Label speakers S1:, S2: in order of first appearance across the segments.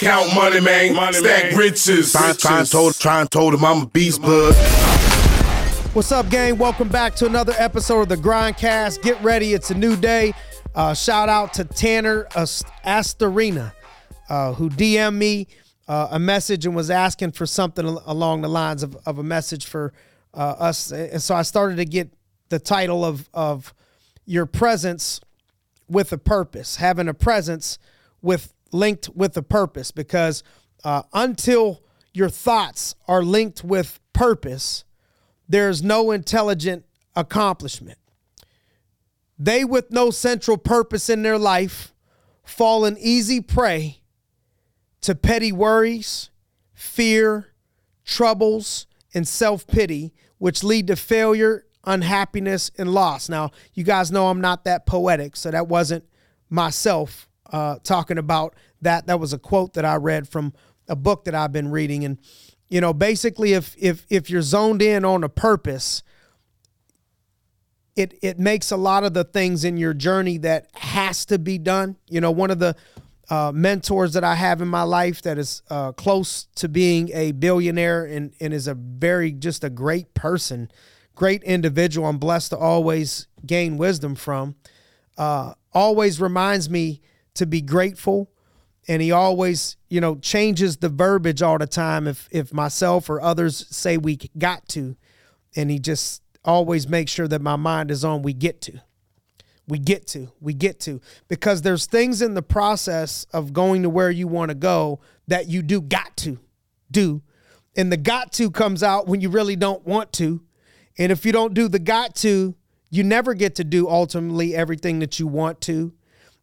S1: Count money, man. Money, Stack man. riches.
S2: Trying try told, try told him I'm a beast bud.
S3: What's up, gang? Welcome back to another episode of the Grindcast. Get ready, it's a new day. Uh, shout out to Tanner Astorina, uh, who DM'd me uh, a message and was asking for something along the lines of, of a message for uh, us. And so I started to get the title of, of Your Presence with a Purpose, having a presence with linked with a purpose, because uh, until your thoughts are linked with purpose, there's no intelligent accomplishment. They with no central purpose in their life fall an easy prey to petty worries, fear, troubles, and self pity, which lead to failure, unhappiness, and loss. Now, you guys know I'm not that poetic, so that wasn't myself uh, talking about that. That was a quote that I read from a book that I've been reading. And you know, basically, if if if you're zoned in on a purpose, it it makes a lot of the things in your journey that has to be done. You know, one of the uh, mentors that I have in my life that is uh, close to being a billionaire and and is a very just a great person, great individual. I'm blessed to always gain wisdom from. Uh, always reminds me to be grateful and he always you know changes the verbiage all the time if if myself or others say we got to. And he just always makes sure that my mind is on we get to. We get to we get to. Because there's things in the process of going to where you want to go that you do got to do. And the got to comes out when you really don't want to. And if you don't do the got to you never get to do ultimately everything that you want to.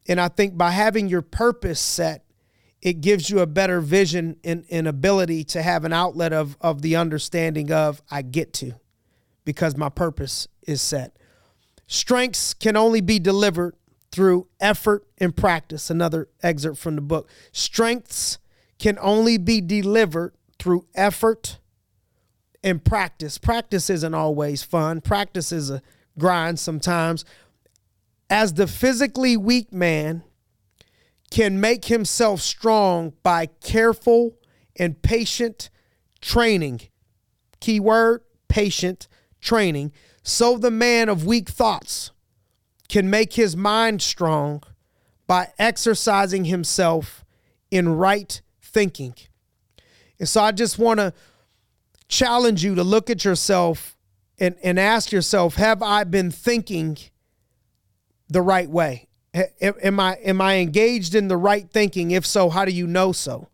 S3: And i think by having your purpose set it gives you a better vision and, and ability to have an outlet of, of the understanding of I get to because my purpose is set. Strengths can only be delivered through effort and practice. Another excerpt from the book. Strengths can only be delivered through effort and practice. Practice isn't always fun, practice is a grind sometimes. As the physically weak man, can make himself strong by careful and patient training. Keyword patient training. So the man of weak thoughts can make his mind strong by exercising himself in right thinking. And so I just want to challenge you to look at yourself and, and ask yourself Have I been thinking the right way? Am I am I engaged in the right thinking? If so, how do you know so?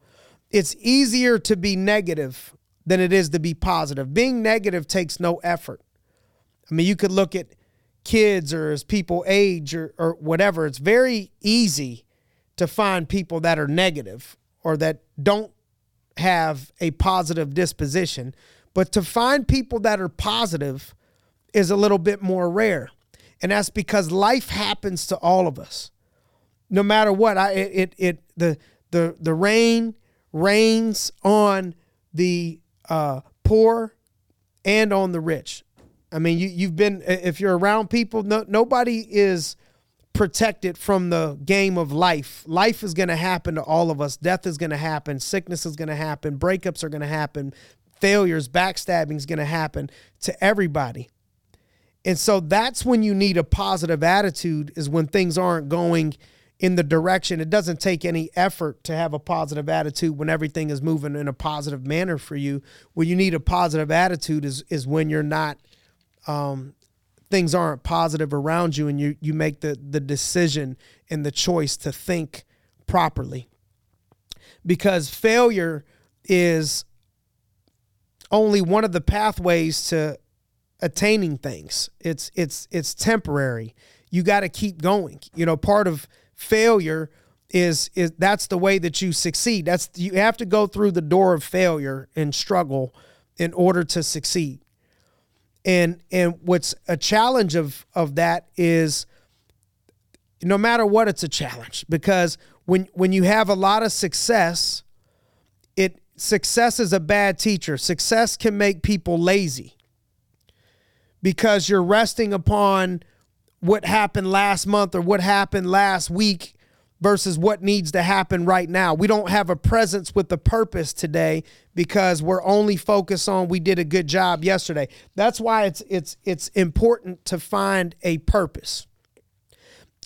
S3: It's easier to be negative than it is to be positive. Being negative takes no effort. I mean, you could look at kids or as people age or, or whatever. It's very easy to find people that are negative or that don't have a positive disposition. But to find people that are positive is a little bit more rare. And that's because life happens to all of us. No matter what, I it it, the the the rain rains on the uh, poor and on the rich. I mean, you you've been if you're around people, no, nobody is protected from the game of life. Life is going to happen to all of us. Death is going to happen. Sickness is going to happen. Breakups are going to happen. Failures, backstabbing is going to happen to everybody. And so that's when you need a positive attitude is when things aren't going in the direction. It doesn't take any effort to have a positive attitude when everything is moving in a positive manner for you. When you need a positive attitude is is when you're not um, things aren't positive around you and you you make the the decision and the choice to think properly. Because failure is only one of the pathways to attaining things. It's it's it's temporary. You got to keep going. You know, part of failure is is that's the way that you succeed. That's you have to go through the door of failure and struggle in order to succeed. And and what's a challenge of of that is no matter what it's a challenge because when when you have a lot of success, it success is a bad teacher. Success can make people lazy because you're resting upon what happened last month or what happened last week versus what needs to happen right now. We don't have a presence with the purpose today because we're only focused on we did a good job yesterday. That's why it's it's it's important to find a purpose.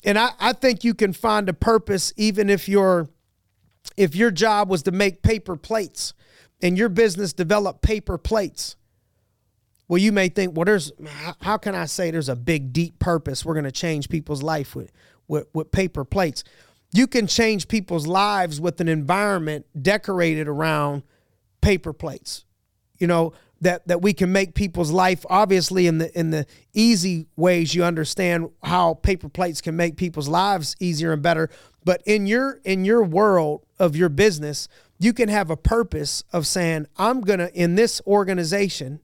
S3: And I, I think you can find a purpose even if your if your job was to make paper plates and your business developed paper plates. Well, you may think, well, there's how can I say there's a big deep purpose we're going to change people's life with, with with paper plates. You can change people's lives with an environment decorated around paper plates. You know, that that we can make people's life obviously in the in the easy ways you understand how paper plates can make people's lives easier and better, but in your in your world of your business, you can have a purpose of saying, I'm going to in this organization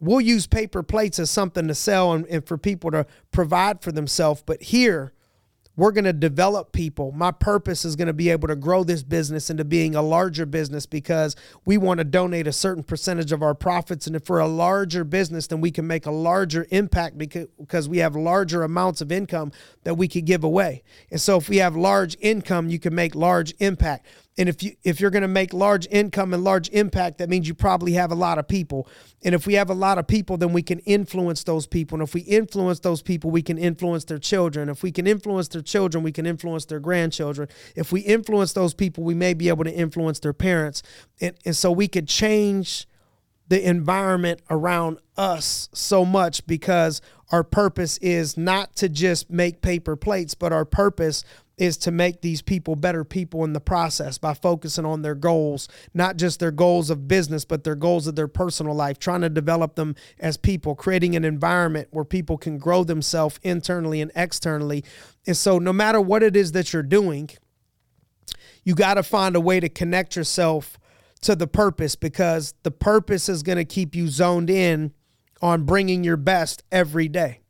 S3: we'll use paper plates as something to sell and, and for people to provide for themselves. But here, we're going to develop people. My purpose is going to be able to grow this business into being a larger business because we want to donate a certain percentage of our profits. And if we're a larger business, then we can make a larger impact because we have larger amounts of income that we could give away. And so if we have large income, you can make large impact. And if you if you're going to make large income and large impact, that means you probably have a lot of people. And if we have a lot of people, then we can influence those people. And if we influence those people, we can influence their children. If we can influence their children, we can influence their grandchildren. If we influence those people, we may be able to influence their parents. And, and so we could change the environment around us so much because our purpose is not to just make paper plates, but our purpose is to make these people better people in the process by focusing on their goals, not just their goals of business, but their goals of their personal life, trying to develop them as people, creating an environment where people can grow themselves internally and externally. And so, no matter what it is that you're doing, you got to find a way to connect yourself to the purpose because the purpose is going to keep you zoned in on bringing your best every day.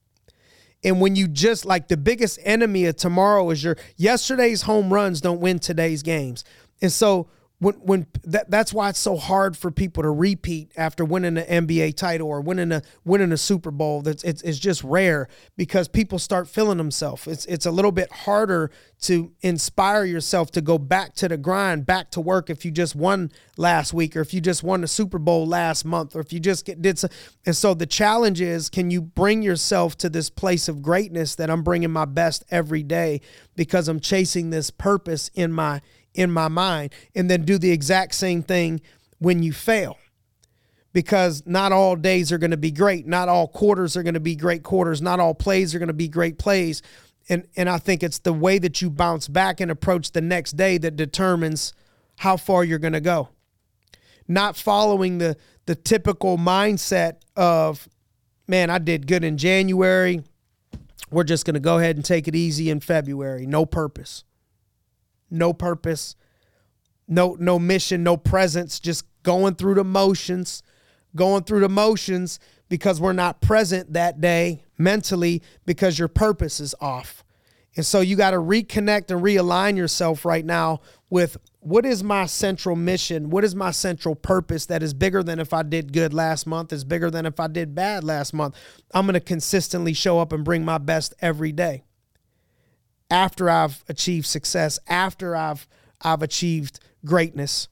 S3: And when you just like the biggest enemy of tomorrow is your yesterday's home runs don't win today's games. And so when when that, that's why it's so hard for people to repeat after winning an NBA title or winning a winning a Super Bowl. That's it's, it's just rare because people start feeling themselves. It's it's a little bit harder to inspire yourself to go back to the grind, back to work if you just won last week or if you just won the Super Bowl last month or if you just get, did some. And so the challenge is, can you bring yourself to this place of greatness that I'm bringing my best every day because I'm chasing this purpose in my in my mind and then do the exact same thing when you fail. Because not all days are going to be great. Not all quarters are going to be great quarters. Not all plays are going to be great plays. And, and I think it's the way that you bounce back and approach the next day that determines how far you're going to go. Not following the, the typical mindset of, man, I did good in January. We're just going to go ahead and take it easy in February. No purpose no purpose, no no mission, no presence, just going through the motions, going through the motions because we're not present that day mentally because your purpose is off. And so you got to reconnect and realign yourself right now with what is my central mission? What is my central purpose that is bigger than if I did good last month, is bigger than if I did bad last month? I'm going to consistently show up and bring my best every day after I've achieved success, after I've I've achieved greatness.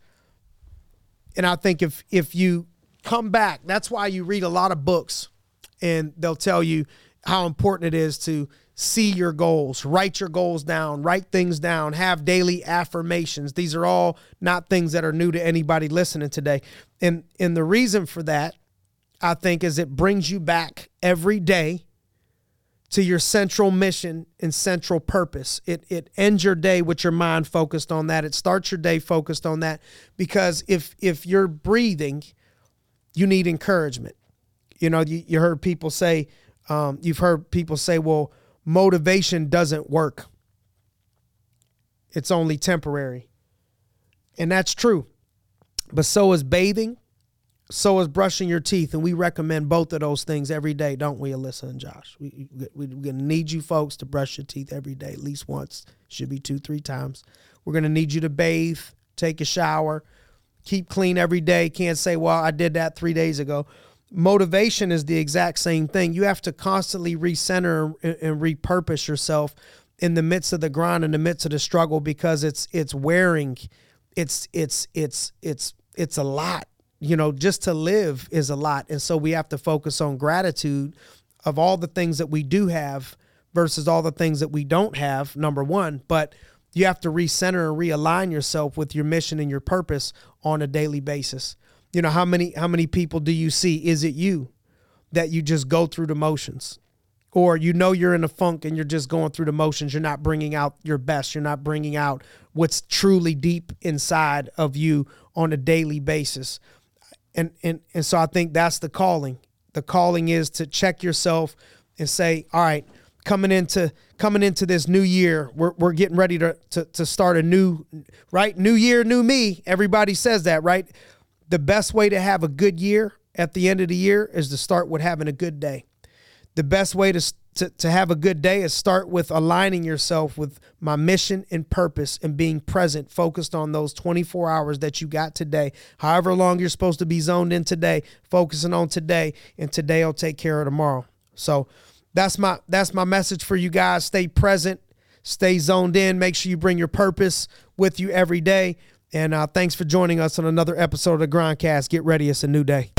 S3: And I think if if you come back, that's why you read a lot of books and they'll tell you how important it is to see your goals, write your goals down, write things down, have daily affirmations. These are all not things that are new to anybody listening today. And and the reason for that, I think, is it brings you back every day to your central mission and central purpose. It it ends your day with your mind focused on that. It starts your day focused on that because if if you're breathing, you need encouragement. You know, you, you heard people say, um, you've heard people say, well, motivation doesn't work. It's only temporary. And that's true. But so is bathing, so is brushing your teeth, and we recommend both of those things every day, don't we, Alyssa and Josh? We, we, we're going to need you folks to brush your teeth every day, at least once. Should be two, three times. We're going to need you to bathe, take a shower, keep clean every day. Can't say, well, I did that three days ago. Motivation is the exact same thing. You have to constantly recenter and, and repurpose yourself in the midst of the grind, in the midst of the struggle, because it's it's wearing, it's it's it's it's it's a lot. You know, just to live is a lot, and so we have to focus on gratitude of all the things that we do have versus all the things that we don't have. Number one, but you have to recenter and realign yourself with your mission and your purpose on a daily basis. You know, how many how many people do you see? Is it you that you just go through the motions? Or you know you're in a funk and you're just going through the motions. You're not bringing out your best. You're not bringing out what's truly deep inside of you on a daily basis. And and and so I think that's the calling. The calling is to check yourself and say, all right, coming into coming into this new year, we're, we're getting ready to, to to start a new right new year, new me. Everybody says that, right? The best way to have a good year at the end of the year is to start with having a good day. The best way to to, to have a good day is start with aligning yourself with my mission and purpose and being present, focused on those 24 hours that you got today. However long you're supposed to be zoned in today, focusing on today, and today will take care of tomorrow. So that's my that's my message for you guys. Stay present, stay zoned in. Make sure you bring your purpose with you every day. And uh, thanks for joining us on another episode of the Grindcast. Get ready, it's a new day.